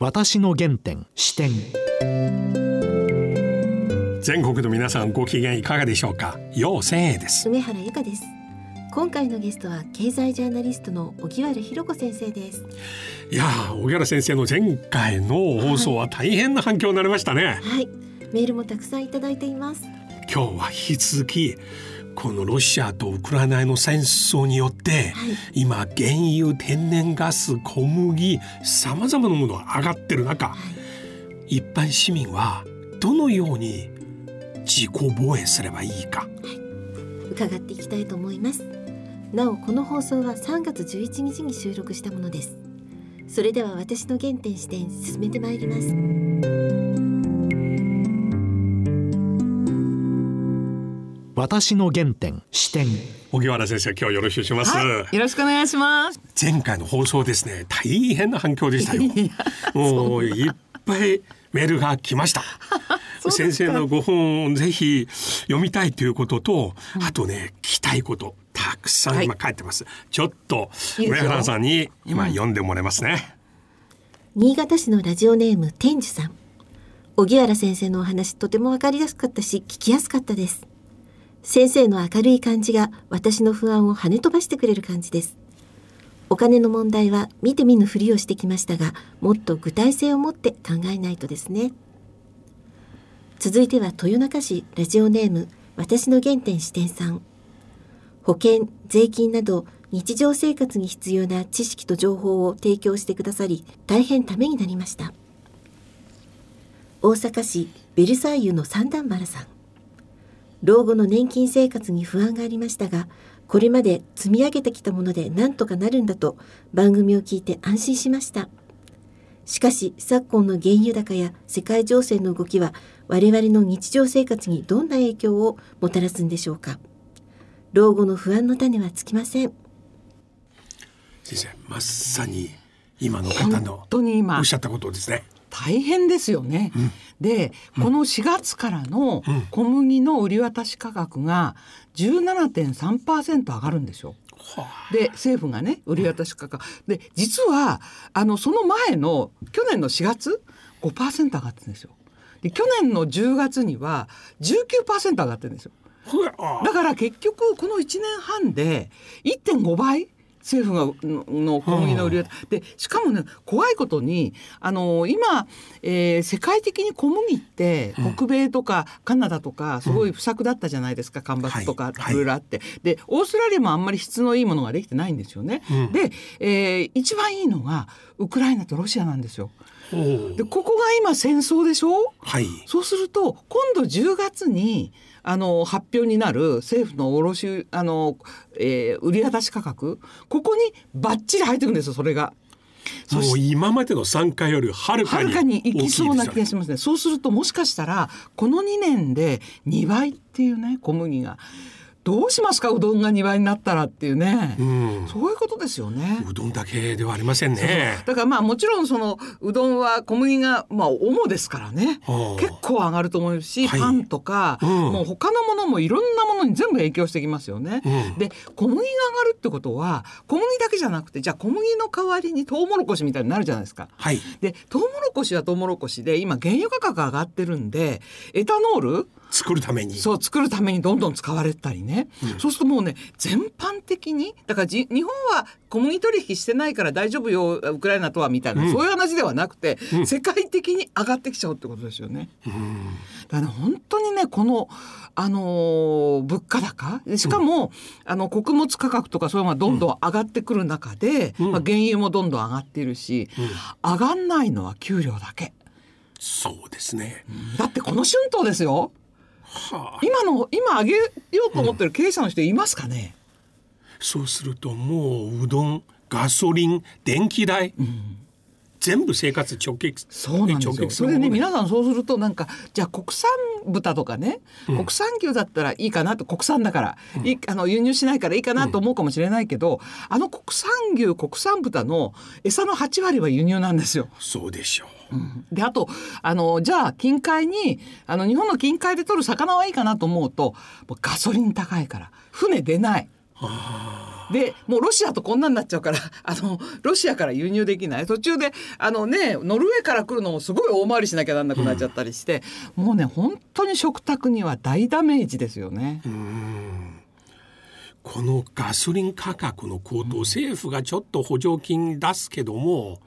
私の原点視点。全国の皆さんご機嫌いかがでしょうか？陽千恵です。梅原由香です。今回のゲストは経済ジャーナリストの荻原博子先生です。いやー荻原先生の前回の放送は大変な反響になりましたね、はい。メールもたくさんいただいています。今日は引き続きこのロシアとウクライナへの戦争によって、はい。今原油天然ガス小麦さまざまなものが上がってる中、一般市民はどのように自己防衛すればいいか。伺っていきたいと思います。なおこの放送は3月11日に収録したものです。それでは私の原点視点進めてまいります私の原点視点。荻原先生今日よろしくします、はい、よろしくお願いします。前回の放送ですね大変な反響でしたよ。もういっぱいメールが来ました。先生のご本をぜひ読みたいということと、あとね聞きたいことたくさん今書いてます、ちょっと上原さんに今読んでもらいますね、新潟市のラジオネーム天寿さん。荻原先生のお話とてもわかりやすかったし聞きやすかったです先生の明るい感じが私の不安を跳ね飛ばしてくれる感じです。お金の問題は見て見ぬふりをしてきましたがもっと具体性を持って考えないとですね。続いては豊中市ラジオネーム私の原点支店さん。保険税金など日常生活に必要な知識と情報を提供してくださり大変ためになりました。大阪市ベルサイユの三段原さん。老後の年金生活に不安がありましたがこれまで積み上げてきたもので何とかなるんだと番組を聞いて安心しました。しかし昨今の原油高や世界情勢の動きは我々の日常生活にどんな影響をもたらすんでしょうか。老後の不安の種はつきません。先生まさに今の方のおっしゃったことですね大変ですよね。で、この4月からのうん小麦の売り渡し価格が17.3%上がるんですよ。で政府がね売り渡し価格で実はあのその前の去年の4月5%上がってるんですよ。で去年の10月には19%上がってるんですよ。だから結局この1年半で1.5倍政府がのの小麦の売り渡しでしかもね怖いことにあの今、えー世界的に小麦ってうん。北米とかカナダとかすごい不作だったじゃないですか干ばつとかはい。い。ろいろあって、でオーストラリアもあんまり質のいいものができてないんですよね。うん。で、えー一番いいのがウクライナとロシアなんですよ。でここが今戦争でしょ？はい。そうすると今度10月にあの発表になる政府の卸あの、えー売り渡し価格ここにバッチリ入ってくるんですよそれが。そもうし今までの参加よりはるかにはるかにいきそうな気がししますね。そうするともしかしたらこの2年で2倍っていうね小麦がどうしますかうどんが2倍になったらっていうね、うん。そういうことですよね。うどんだけではありませんね。だからまあもちろんそのうどんは小麦がまあ主ですからね。はあ。結構上がると思うし、はい。パンとか、うん。もう他のものもいろんなものに全部影響してきますよね。うん。で小麦が上がるってことは小麦だけじゃなくてじゃあ小麦の代わりにトウモロコシみたいになるじゃないですか。はい。でトウモロコシはトウモロコシで今原油価格上がってるんでエタノール作るために。そう作るためにどんどん使われたりね、そうするともうね全般的にだからじ日本は小麦取引してないから大丈夫よウクライナとはみたいな、うん。そういう話ではなくて、うん。世界的に上がってきちゃうってことですよね。うん。だからね本当にねこの、あのー物価高でしかも、あの穀物価格とかそういうのがどんどん上がってくる中で、うん。まあ、原油もどんどん上がっているし、上がんないのは給料だけ。そうですね。だってこの春闘ですよはあ。今の今上げようと思ってる経営者の人いますかね、そうするともううどんガソリン電気代全部生活直撃そうなんです直よ。それでね皆さんそうするとなんかじゃあ国産豚とかね、うん国産牛だったらいいかなと国産だから、いいあの輸入しないからいいかなと思うかもしれないけど、あの国産牛国産豚の餌の8割は輸入なんですよ。そうでしょうであとあのじゃあ近海にあの日本の近海で取る魚はいいかなと思うとガソリン高いから船出ない。でもうロシアとこんなになっちゃうから あのロシアから輸入できない。途中であのねノルウェーから来るのもすごい大回りしなきゃなんなくなっちゃったりして、もうね本当に食卓には大ダメージですよね。このガソリン価格の高騰、政府がちょっと補助金出すけども、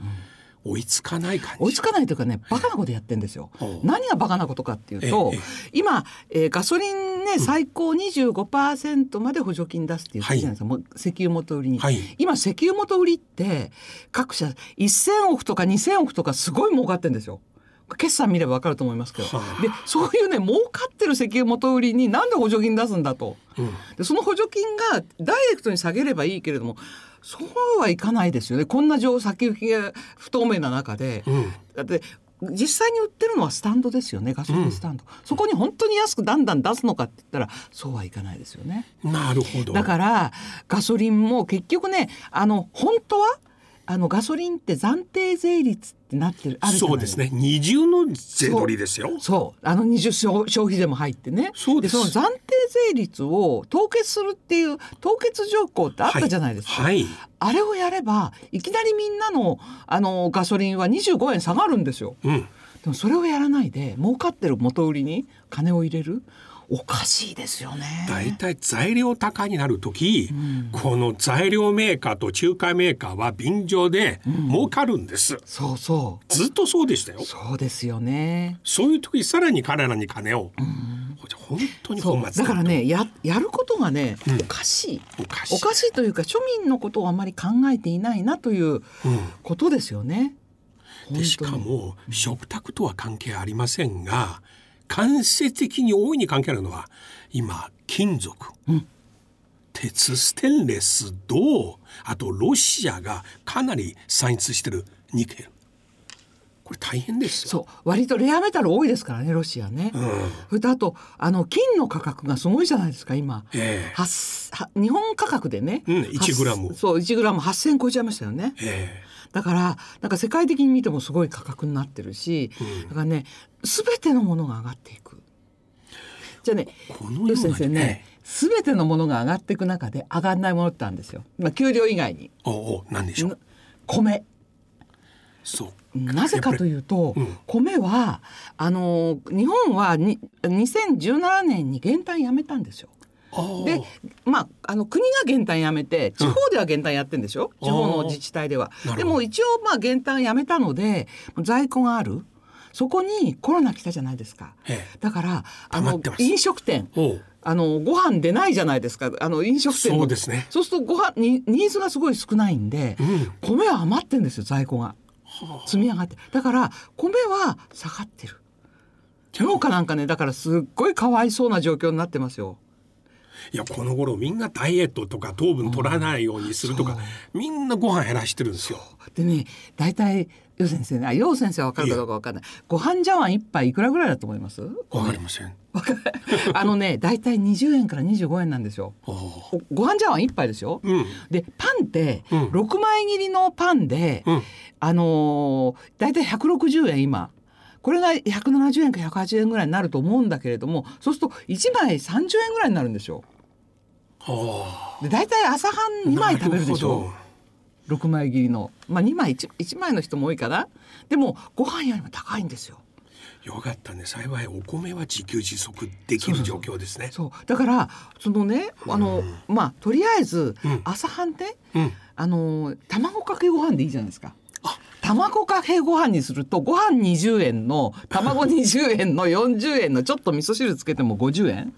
追いつかない感じ。追いつかないというかねバカなことやってんですよ。何がバカなことかっていうとええ今、えーガソリンね最高25%まで補助金出すって言ってるじゃないですか、もう石油元売りに、はい。今石油元売りって各社1,000億とか2,000億とかすごい儲かってんですよ。決算見れば分かると思いますけど、はあ。でそういうね儲かってる石油元売りになんで補助金出すんだと。うん。でその補助金がダイレクトに下げればいいけれどもそうはいかないですよね。こんな上先行きが不透明な中で、うん。だって実際に売ってるのはスタンドですよね。ガソリンスタンド、そこに本当に安くだんだん出すのかって言ったらそうはいかないですよね。なるほど。だからガソリンも結局ねあの本当はあのガソリンって暫定税率ってなってるあるそうですね。二重の税取りですよ。そう。あの20消消費税も入ってね。そうです。その暫定税率を凍結するっていう凍結条項ってあったじゃないですか、はい、はい。あれをやればいきなりみんなのあのガソリンは25円下がるんですよ。うん、でもそれをやらないで儲かってる元売りに金を入れるおかしいですよね。だいたい材料高になる時、この材料メーカーと仲介メーカーは便乗で儲かるんです、そうそう。ずっとそうでしたよ。そうですよね。そういう時さらに彼らに金を、本当に本末だからねややることがね、うん。おかしい。おかしい。おかしいというか庶民のことをあまり考えていないなということですよね。でしかも食卓とは関係ありませんが間接的に大いに関係あるのは今金属、うん。鉄ステンレス銅あとロシアがかなり産出してるニケル。これ大変ですよ。そう。割とレアメタル多いですからねロシアね。うん。それとあとあの金の価格がすごいじゃないですか今。ええ。はっは日本価格でね、うん1グラム。そう1グラム8,000超えちゃいましたよね。えだからなんか世界的に見てもすごい価格になってるし、うんだからね全てのものが上がっていく。じゃあねえこのような吉先生ね全てのものが上がっていく中で上がらないものってあるんですよ。まあ給料以外におお何でしょう？米。そうなぜかというと、うん米はあの日本はに2017年に減反やめたんですよ。でまああの国が減反やめて地方では減反やってんでしょ、うん地方の自治体では。でも一応まあ減反やめたので在庫がある。そこにコロナ来たじゃないですか。ええ。だからあの飲食店。あのご飯出ないじゃないですか。あの飲食店の。そうですね。そうするとご飯にニーズがすごい少ないんで、うん。米は余ってんですよ在庫が。積み上がって。だから米は下がってる。農家なんかねだからすっごいかわいそうな状況になってますよいやこの頃みんなダイエットとか糖分取らないようにするとか、みんなご飯減らしてるんですよ。でね大体楊先生ねあ楊先生は分かるかどうか分かんない。ご飯茶碗一杯いくらぐらいだと思います？わかりません。あのね大体20円から25円なんですよ。ご飯茶碗一杯ですよ、うん。でパンってうん。6枚切りのパンで、うん。あのー、大体160円今。これが170円か180円ぐらいになると思うんだけれどもそうすると1枚30円ぐらいになるんですよ。はで大体朝飯あ2枚食べるでしょ。6枚切りの。まあ2枚 1, 1枚の人も多いかな。でもご飯よりも高いんですよ。どよかったね。幸いお米は自給自足できる状況ですね。そうだからそのねあの、まあとりあえずうん。朝飯で、うん。あの卵かけご飯でいいじゃないですか。あ。卵かけご飯にするとご飯20円の卵20円の40円のちょっと味噌汁つけても50円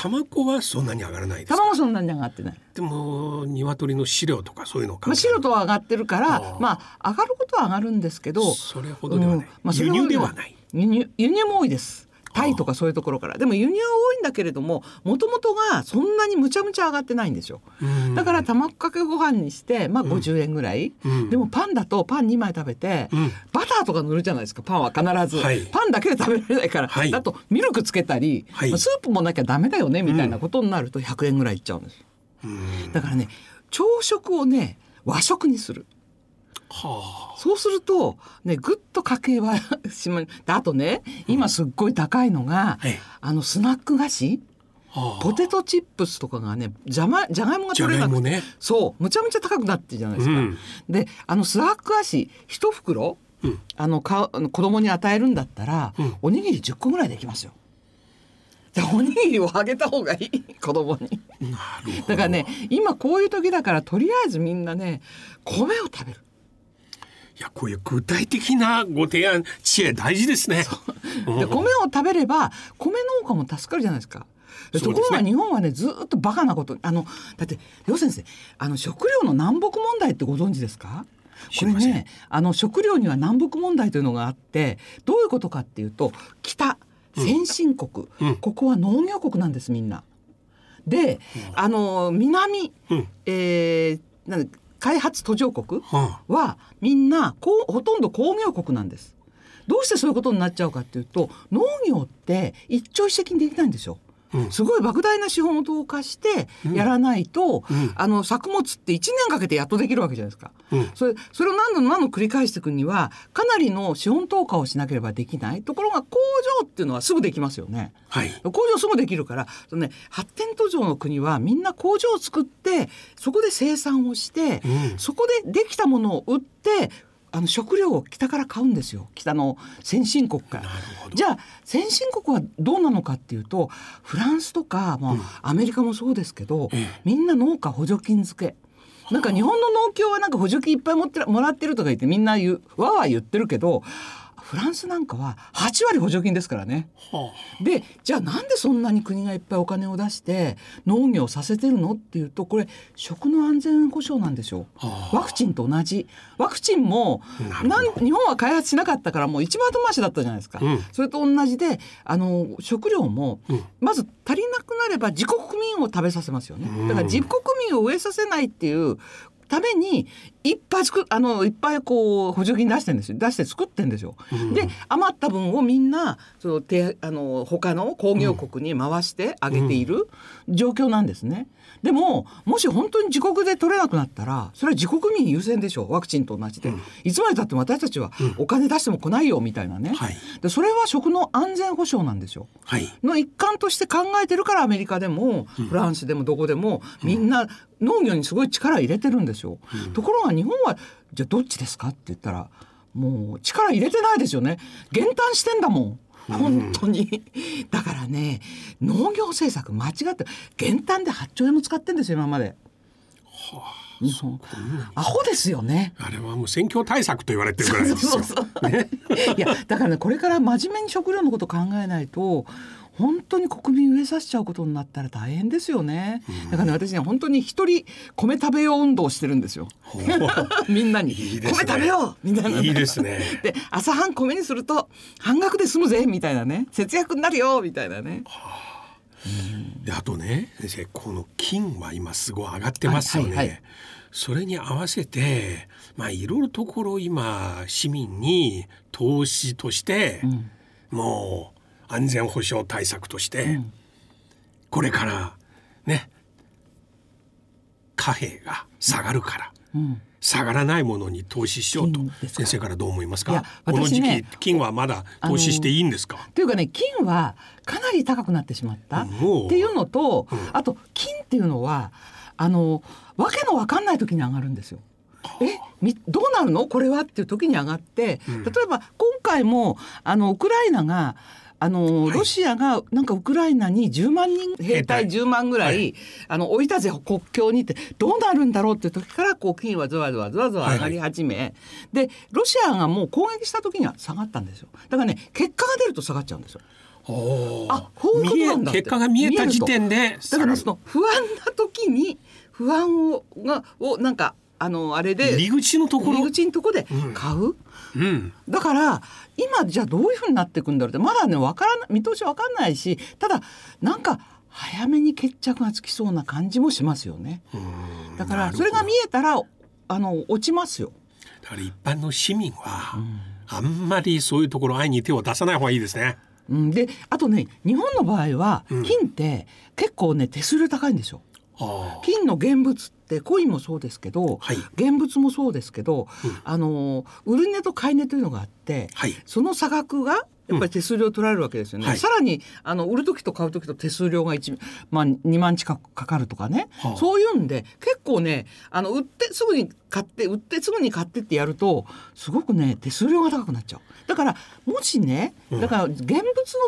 卵はそんなに上がらないですか？卵そんなに上がってない。でも鶏の飼料とかそういうのまあ、白とは上がってるからまあ上がることは上がるんですけどそれほどではない。うんまあ、輸入ではない。輸入輸入も多いですタイとかそういうところから。でも輸入は多いんだけれどももともとがそんなにむちゃむちゃ上がってないんですよ。うん。だから卵かけご飯にしてまあ50円ぐらい、うん。でもパンだとパン2枚食べて、うん。バターとか塗るじゃないですか。パンは必ず、はい。パンだけで食べられないから、はい。だとミルクつけたり、はい。まあスープもなきゃダメだよねみたいなことになると100円ぐらいいっちゃうんですうん。だからね朝食をね和食にするはそうするとねぐっと家計はしまであとね今すっごい高いのが、はいあのスナック菓子あはあポテトチップスとかがねじゃまじゃがいもが取れなくて、ね。そうむちゃむちゃ高くなってるじゃないですか。うんであのスナック菓子一袋、うんあのかあの子供に与えるんだったら、うんおにぎり10個ぐらいできますよ。でおにぎりをあげた方がいい子供に。なるほど。だからね今こういう時だからとりあえずみんなね米を食べる。いやこういう具体的なご提案知恵大事ですね。で米を食べれば米農家も助かるじゃないですか。でところが日本はねずっとバカなことあのだって両先生あの食料の南北問題ってご存知ですか？これねあの食料には南北問題というのがあってどういうことかっていうと北先進国、うん。ここは農業国なんですみんな。であの南、うん。えーなんだ開発途上国ははみんなこうほとんど工業国なんです。どうしてそういうことになっちゃうかっていうと農業って一朝一夕にできないんですよ。すごい莫大な資本を投下してやらないと、うんあの作物って1年かけてやっとできるわけじゃないですか。うんそれそれを何度も何度も繰り返していくにはかなりの資本投下をしなければできないところが工場っていうのはすぐできますよね。はい。工場すぐできるからその、ね、発展途上の国はみんな工場を作ってそこで生産をして、うんそこでできたものを売ってあの食料を北から買うんですよ。北の先進国から。じゃあ先進国はどうなのかっていうとフランスとか、まあアメリカもそうですけど、ええ。みんな農家補助金付け。なんか日本の農協はなんか補助金いっぱい持ってらもらってるとか言ってみんな言うわーわー言ってるけどフランスなんかは8割補助金ですからね。はでじゃあなんでそんなに国がいっぱいお金を出して農業させてるのっていうとこれ食の安全保障なんですよ。あはワクチンと同じ。ワクチンもなん日本は開発しなかったからもう一番後回しだったじゃないですか、うん。それと同じであの食料もうん。まず足りなくなれば自国民を食べさせますよね。うん。だから自国民を飢えさせないっていうためにいっぱい作あのいっぱいこう補助金出してんですよ出して作ってんですよ。うんで余った分をみんなそのてあの他の工業国に回してあげている状況なんですね。でももし本当に自国で取れなくなったらそれは自国民優先でしょうワクチンと同じで、いつまでたっても私たちはお金出しても来ないよみたいなね、はいでそれは食の安全保障なんですよ。はい。の一環として考えてるからアメリカでもフランスでもどこでもみんな農業にすごい力入れてるんですよ。ところが日本はじゃあどっちですかって言ったらもう力入れてないですよね。減反してんだもん。本当に、だからね農業政策間違って減反で8兆円も使ってんですよ今まで。日本アホですよね。あれはもう選挙対策と言われてるぐらいですよ。いやだからねこれから真面目に食料のこと考えないと本当に国民飢えさせちゃうことになったら大変ですよね。だからね私ね本当に一人米食べよう運動をしてるんですよ。みんなにいいね米食べようみたいな。いいですね。で朝飯米にすると半額で済むぜみたいなね節約になるよみたいなね。であとね先生この金は今すごい上がってますよね。はいはいはいそれに合わせてまあいろいろところ今市民に投資として、んもう安全保障対策として、うん。これからね貨幣が下がるから、うん。下がらないものに投資しようと先生からどう思いますか？この時期金はまだ投資していいんですか、というかね金はかなり高くなってしまった。っていうのと、うん。あと金っていうのはあのわけのわかんない時に上がるんですよ。えみどうなるの？これは？っていう時に上がって、うん。例えば今回もあのウクライナがあの、はい。ロシアがなんかウクライナに10万人兵隊。兵隊10万ぐらい、はい。あの置いたぜ国境にってどうなるんだろうっていう時からこう金はずわずわずわずわ上がり始め、でロシアがもう攻撃した時には下がったんですよ。だからね結果が出ると下がっちゃうんですよ。あこういうことなんだ結果が見えた時点でだからその不安な時に不安をがをなんかあのあれで入り口のところ？入り口のとこでうん。買う、うん。だから今じゃあどういうふうになっていくんだろうってまだねわからない見通しわかんないしただなんか早めに決着がつきそうな感じもしますよね。うん。だからそれが見えたらあの落ちますよ。だから一般の市民は、あんまりそういうところ愛に手を出さない方がいいですね。うん、であとね日本の場合はうん。金って結構ね手数料高いんですよ。あ金の現物ってコインもそうですけど、はい。現物もそうですけど、うん。あの売値と買い値というのがあって、はい。その差額がやっぱり手数料取られるわけですよね、はい。さらにあの売る時と買う時と手数料が1、まあ、2万近くかかるとかね、はあ。そういうんで結構ねあの売ってすぐに買って売ってすぐに買ってってやるとすごくね手数料が高くなっちゃう。だからもしねうん。だから現物の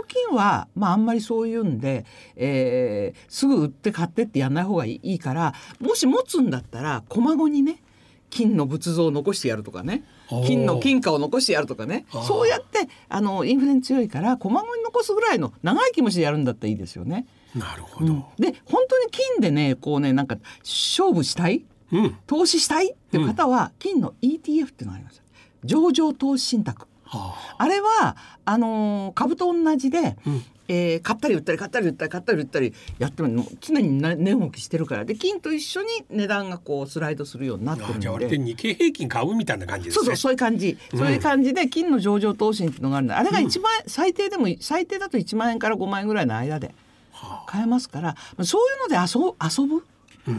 金は、まあ、あんまりそういうんで、えーすぐ売って買ってってやんない方がいいからもし持つんだったら細子にね金の仏像を残してやるとかね金の金貨を残してやるとかねそうやってあのインフレに強いから細子に残すぐらいの長生きもしてやるんだったらいいですよね。なるほど。うん、で本当に金でねこうねなんか勝負したい？うん。投資したい？っていう方は、金の ETF っていうのがあります上場投資信託はあれはあのー株と同じで、あ。うん。えー買ったり売ったり買ったり売ったり買ったり売ったりやっても常にな値動きしてるから。で金と一緒に値段がこうスライドするようになってるあじゃあ日経平均買うみたいな感じですね。そうそうそういう感じ、うん。そういう感じで金の上場投資っていうのがあるんであれが1万円、最低でも最低だと1万円から5万円ぐらいの間では買えますから。そういうので遊ぶ遊ぶ？あ。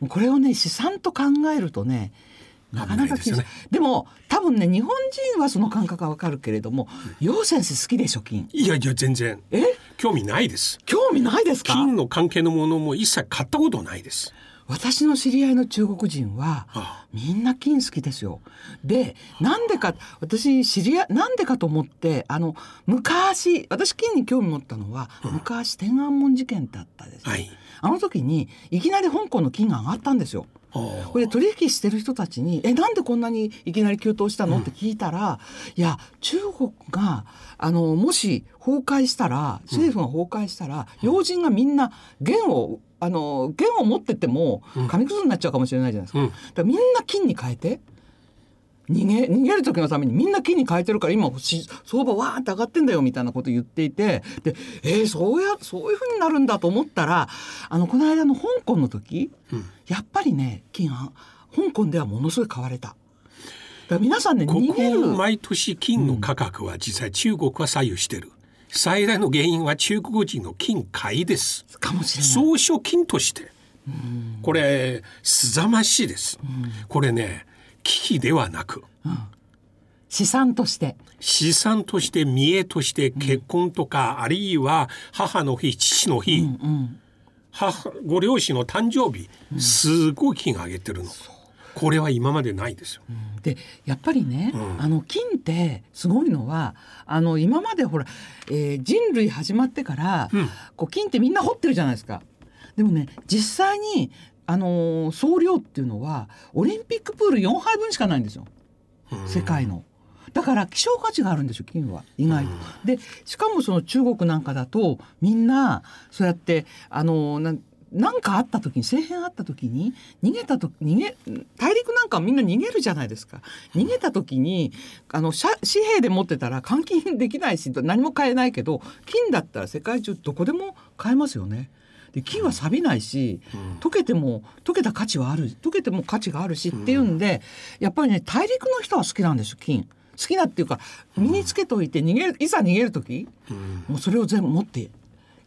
うん。これをね資産と考えるとねなかなか危ない。ね。でも多分ね日本人はその感覚はわかるけれども楊先生好きでしょ金。いやいや全然。え？興味ないです。興味ないですか？金の関係のものも一切買ったことないです。私の知り合いの中国人はあみんな金好きですよ。でなんでか私知り合いなんでかと思ってあの昔私金に興味持ったのは、昔天安門事件ってあったです、ねはい。あの時にいきなり香港の金が上がったんですよ。はこれで取引してる人たちに「えなんでこんなにいきなり急騰したの?」って聞いたら「いや中国があのもし崩壊したら政府が崩壊したら、要人がみんな元をあの元を持っててもうん。紙くずになっちゃうかもしれないじゃないですか。うん。だからみんな金に変えて逃げ逃げる時のためにみんな金に変えてるから今し相場わーって上がってんだよみたいなこと言っていてでえー、そうやそういうふうになるんだと思ったらあのこの間の香港の時うんやっぱりね金は香港ではものすごい買われた。だから皆さんねこ逃げるこ毎年金の価格は実際中国は左右してる。最大の原因は中国人の金買いです。かもしれない。装飾金として。これすざましいです。これね危機ではなく資産として。資産として見栄として結婚とか、あるいは母の日父の日、うん母ご両親の誕生日、すごい金上げてるの。これは今までないですよ。でやっぱりね、うんあの金ってすごいのはあの今までほら、えー人類始まってから、うんこう金ってみんな掘ってるじゃないですか。でもね実際にあのー総量っていうのはオリンピックプール4杯分しかないんですよ世界の。だから希少価値があるんですよ金は意外と。でしかもその中国なんかだとみんなそうやってあのなんなんかあった時に政変あった時に逃げた時逃げ大陸なんかはみんな逃げるじゃないですか逃げた時にあの紙紙幣で持ってたら換金できないし何も買えないけど金だったら世界中どこでも買えますよね。で金は錆びないし、溶けても溶けた価値はある溶けても価値があるしっていうんで、やっぱりね大陸の人は好きなんですよ金。好きだっていうか身につけといて逃げるいざ逃げる時うん。もうそれを全部持って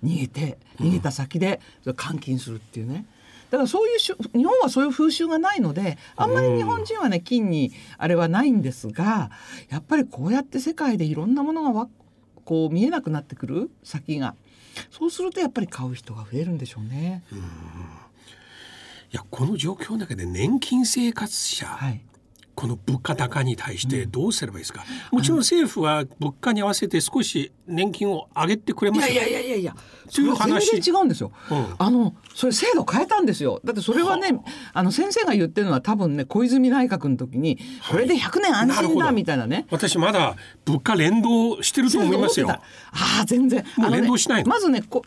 逃げて逃げた先で監禁するっていうね。だからそういうしゅ日本はそういう風習がないのであんまり日本人はね金にあれはないんですがやっぱりこうやって世界でいろんなものがわこう見えなくなってくる先がそうするとやっぱり買う人が増えるんでしょうね。いやこの状況の中で年金生活者、はい、この物価高に対してどうすればいいですか、もちろん政府は物価に合わせて少し年金を上げてくれますよ。いやいやいやいやいや。そういう話。全然違うんですよ。うん。あのそれ制度変えたんですよ。だってそれはねあ。の先生が言ってるのは多分ね小泉内閣の時にこれで100年安心だみたいなね。私まだ物価連動してると思いますよ。ああ全然。ね連動しないの？まずねこ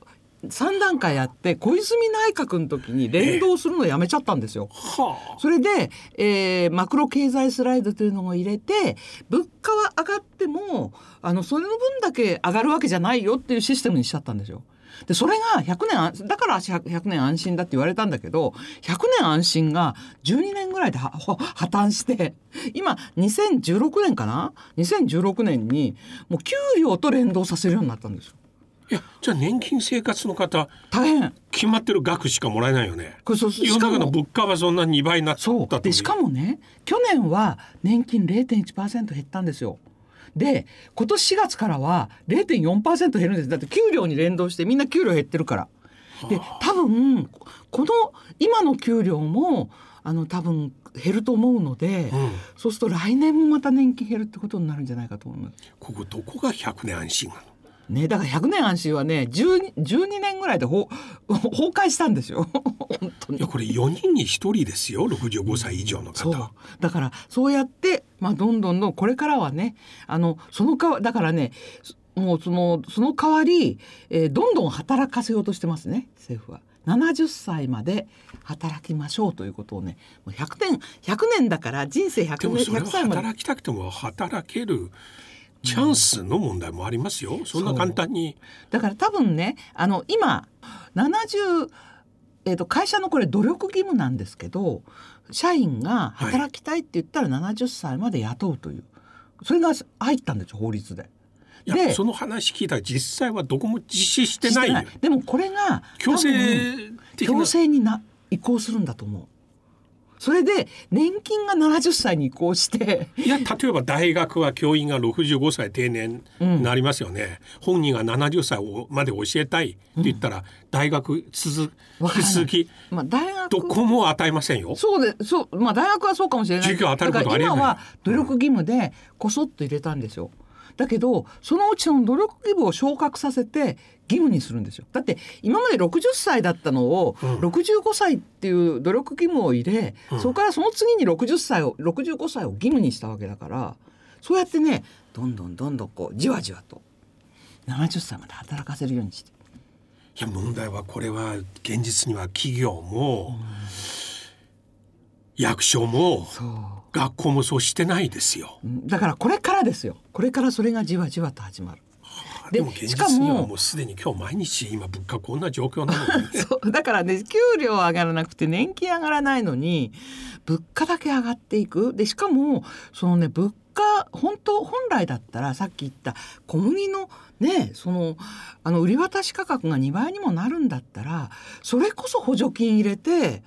3段階あって小泉内閣の時に連動するのやめちゃったんですよ。はあそれで、えーマクロ経済スライドというのを入れて物価は上がってもあのそれの分だけ上がるわけじゃないよっていうシステムにしちゃったんですよ。でそれが100年安だから 100, 100年安心だって言われたんだけど100年安心が12年ぐらいで破綻して今2016年かな？2016年にもう給料と連動させるようになったんですよ。いやじゃあ年金生活の方大変。決まってる額しかもらえないよね。これそう世の中の物価はそんな2倍になったでしかもね去年は年金0.1%減ったんですよ。で今年4月からは0.4%減るんです。だって給料に連動してみんな給料減ってるから。で多分この今の給料もあの多分減ると思うので、うん。そうすると来年もまた年金減るってことになるんじゃないかと思います。ここどこが100年安心なの？ね、だから100年安心はね 12, 12年ぐらいでほ 崩壊したんですよ。本当に。いや。これ4人に1人ですよ。65歳以上の方。だからそうやって、まあ、どんどんどんこれからはねあのそのかわだからねもうそのその代わり、えーどんどん働かせようとしてますね政府は。70歳まで働きましょうということをねもう100年100年だから人生100年100でもそれは歳まで。働きたくても働けるチャンスの問題もありますよ、そんな簡単に。だから多分ねあの今70、えー、と会社のこれ努力義務なんですけど社員が働きたいって言ったら70歳まで雇うという、それが入ったんですよ法律で。いやその話聞いたら実際はどこも実施してないでもこれが強制強制にな移行するんだと思う。それで年金が70歳に移行して。いや例えば大学は教員が65歳定年になりますよね、本人が70歳をまで教えたいって言ったら、大学続き続きまあ大学どこも与えませんよ。そうでそうまあ大学はそうかもしれない。授業当たることありえない。ら今は努力義務でこそっと入れたんですよ。だけどそのうちの努力義務を昇格させて義務にするんですよ。だって今まで60歳だったのをうん65歳っていう努力義務を入れ、うんそこからその次に60歳を65歳を義務にしたわけだからそうやってねどんどんどんどんこうじわじわと70歳まで働かせるようにして。いや問題はこれは現実には企業も、役所もそう学校もそうしてないですよ。うんだからこれからですよこれからそれがじわじわと始まる。ででも現実にはもうすでに今日毎日今物価こんな状況なのに、ね、そうだからね給料上がらなくて年金上がらないのに物価だけ上がっていくでしかもそのね物価本当本来だったらさっき言った小麦のねそのあの売り渡し価格が2倍にもなるんだったらそれこそ補助金入れて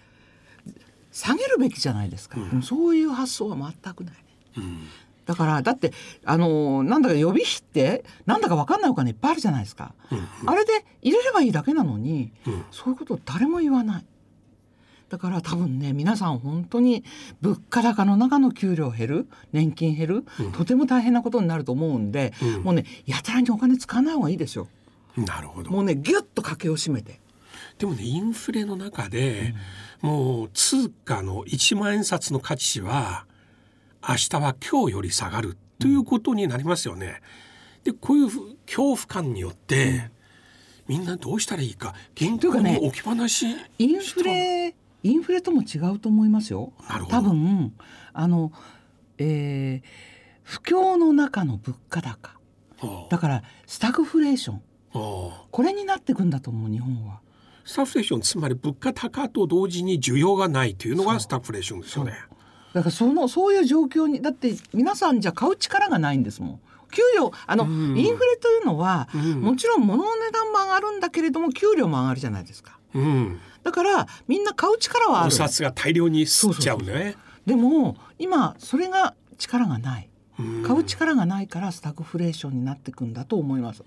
下げるべきじゃないですか、うんそういう発想は全くない。うんだからだってあのなんだか予備費ってなんだか分かんないお金いっぱいあるじゃないですか。うんあれで入れればいいだけなのにうんそういうことを誰も言わない。だから多分ね皆さん本当に物価高の中の給料減る年金減る、うんとても大変なことになると思うんで、うんもうねやたらにお金使わない方がいいですよ。なるほどもうねギュッと家計を締めて。でもねインフレの中で、もう通貨の1万円札の価値は明日は今日より下がるということになりますよね。でこういうふ恐怖感によって、みんなどうしたらいいか銀行に置き放しインフレインフレとも違うと思いますよ。なるほど多分あの、えー不況の中の物価高はあだからスタグフレーションはあこれになってくんだと思う日本は。スタグフレーションつまり物価高と同時に需要がないというのがスタグフレーションですよね。だからそのそういう状況にだって皆さんじゃ買う力がないんですもん。給料あの、うんインフレというのは、うんもちろん物の値段も上がるんだけれども給料も上がるじゃないですか。うん、だからみんな買う力はあおる。札が大量に吸っちゃうね。でも今それが力がない。うん買う力がないからスタグフレーションになっていくんだと思います。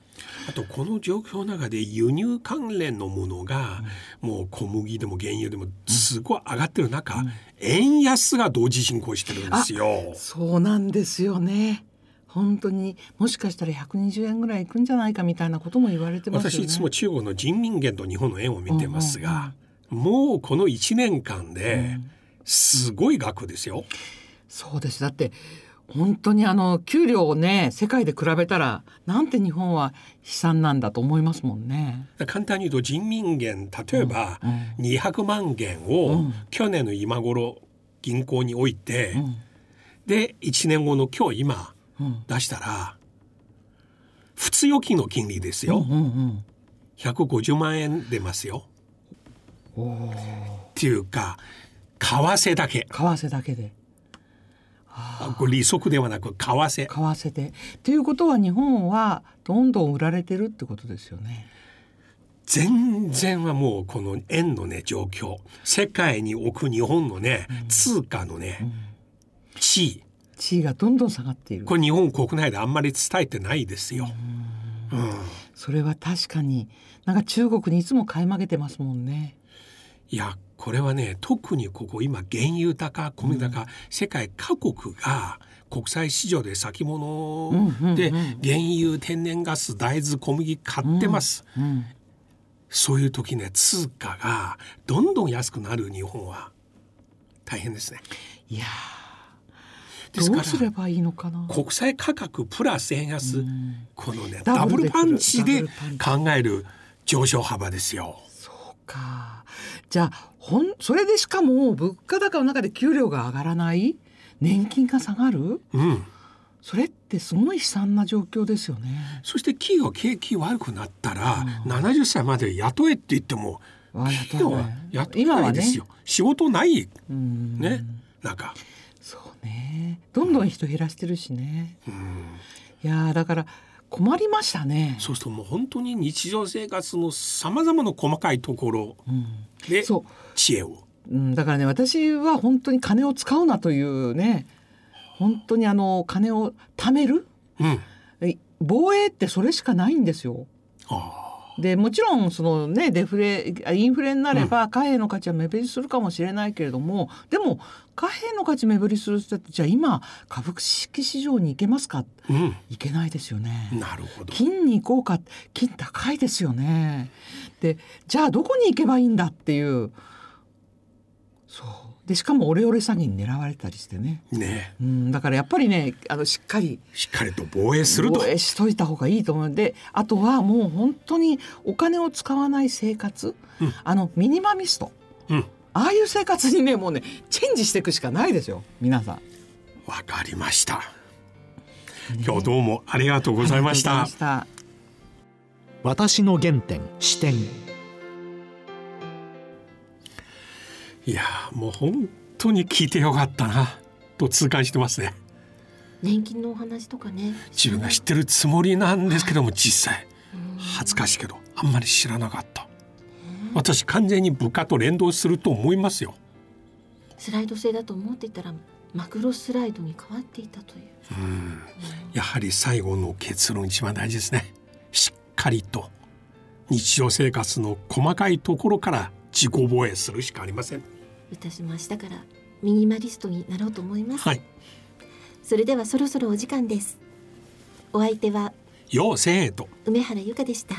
あとこの状況の中で輸入関連のものが、もう小麦でも原油でもすごい上がってる中、円安が同時進行してるんですよ。そうなんですよね。本当にもしかしたら120円ぐらいいくんじゃないかみたいなことも言われてますよね。私いつも中国の人民元と日本の円を見てますが、もうこの1年間ですごい額ですよ。そうです。だって本当にあの給料をね世界で比べたらなんて日本は悲惨なんだと思いますもんね。簡単に言うと人民元例えばうん200万元うをん。去年の今頃銀行に置いて、うん。で1年後の今日今うん。出したら普通預金の金利ですよ、うんうん150万円出ますよ。っていうか為替だけ。為替だけであこれ利息ではなく為替。為替で。っていうことは日本はどんどん売られてるってことですよね。全然はもうこの円のね状況。世界に置く日本のね、通貨のね、地位。地位がどんどん下がっている。これ日本国内であんまり伝えてないですよ。うん、それは確かに。なんか中国にいつも買い負けてますもんね。いやこれはね特にここ今原油高米高、うん、世界各国が国際市場で先物で原油天然ガス大豆小麦買ってます、うんうん、そういう時ね通貨がどんどん安くなる日本は。大変ですね。いやですからどうすればいいのかな。国際価格プラス円安、うん、このねダブルパンチで考える上昇幅ですよ。そうかじゃあほんそれでしかも物価高の中で給料が上がらない？年金が下がる、うん、それってすごい悲惨な状況ですよね。そして企業景気悪くなったら、うん、70歳まで雇えって言っても企業は雇えないですよ、ね、仕事ない。ね。なんか。そうね。どんどん人減らしてるしね。いやだから困りましたね。そうするともう本当に日常生活のさまざまな細かいところ。で知恵を。うん、だからね私は本当に金を使うなというね本当にあの金を貯める、うん、防衛ってそれしかないんですよ。でもちろんそのねデフレインフレになれば貨幣の価値は目減りするかもしれないけれども、うん、でも貨幣の価値目減りする人ってじゃあ今株式市場に行けますか、うん、行けないですよね。なるほど。金に行こうか？金高いですよね。でじゃあどこに行けばいいんだっていうそうでしかもオレオレ詐欺に狙われたりしてね。ね、うん、だからやっぱりねあのしっかりしっかりと防衛すると。防衛しといた方がいいと思う。のであとはもう本当にお金を使わない生活、うん、あのミニマミスト、うん、ああいう生活にねもうねチェンジしていくしかないですよ。皆さん。わかりました、ね、今日どうもありがとうございました。私の原点視点いやもう本当に聞いてよかったなと痛感してますね。年金のお話とかね。自分が知ってるつもりなんですけども実際。恥ずかしいけどあんまり知らなかった。私完全に部下と連動すると思いますよ。スライド制だと思っていたらマクロスライドに変わっていたという。うん。やはり最後の結論一番大事ですね。しっかりと日常生活の細かいところから自己防衛するしかありません私も明日からミニマリストになろうと思います、はい、それではそろそろお時間です。お相手はようせーと。梅原由香でした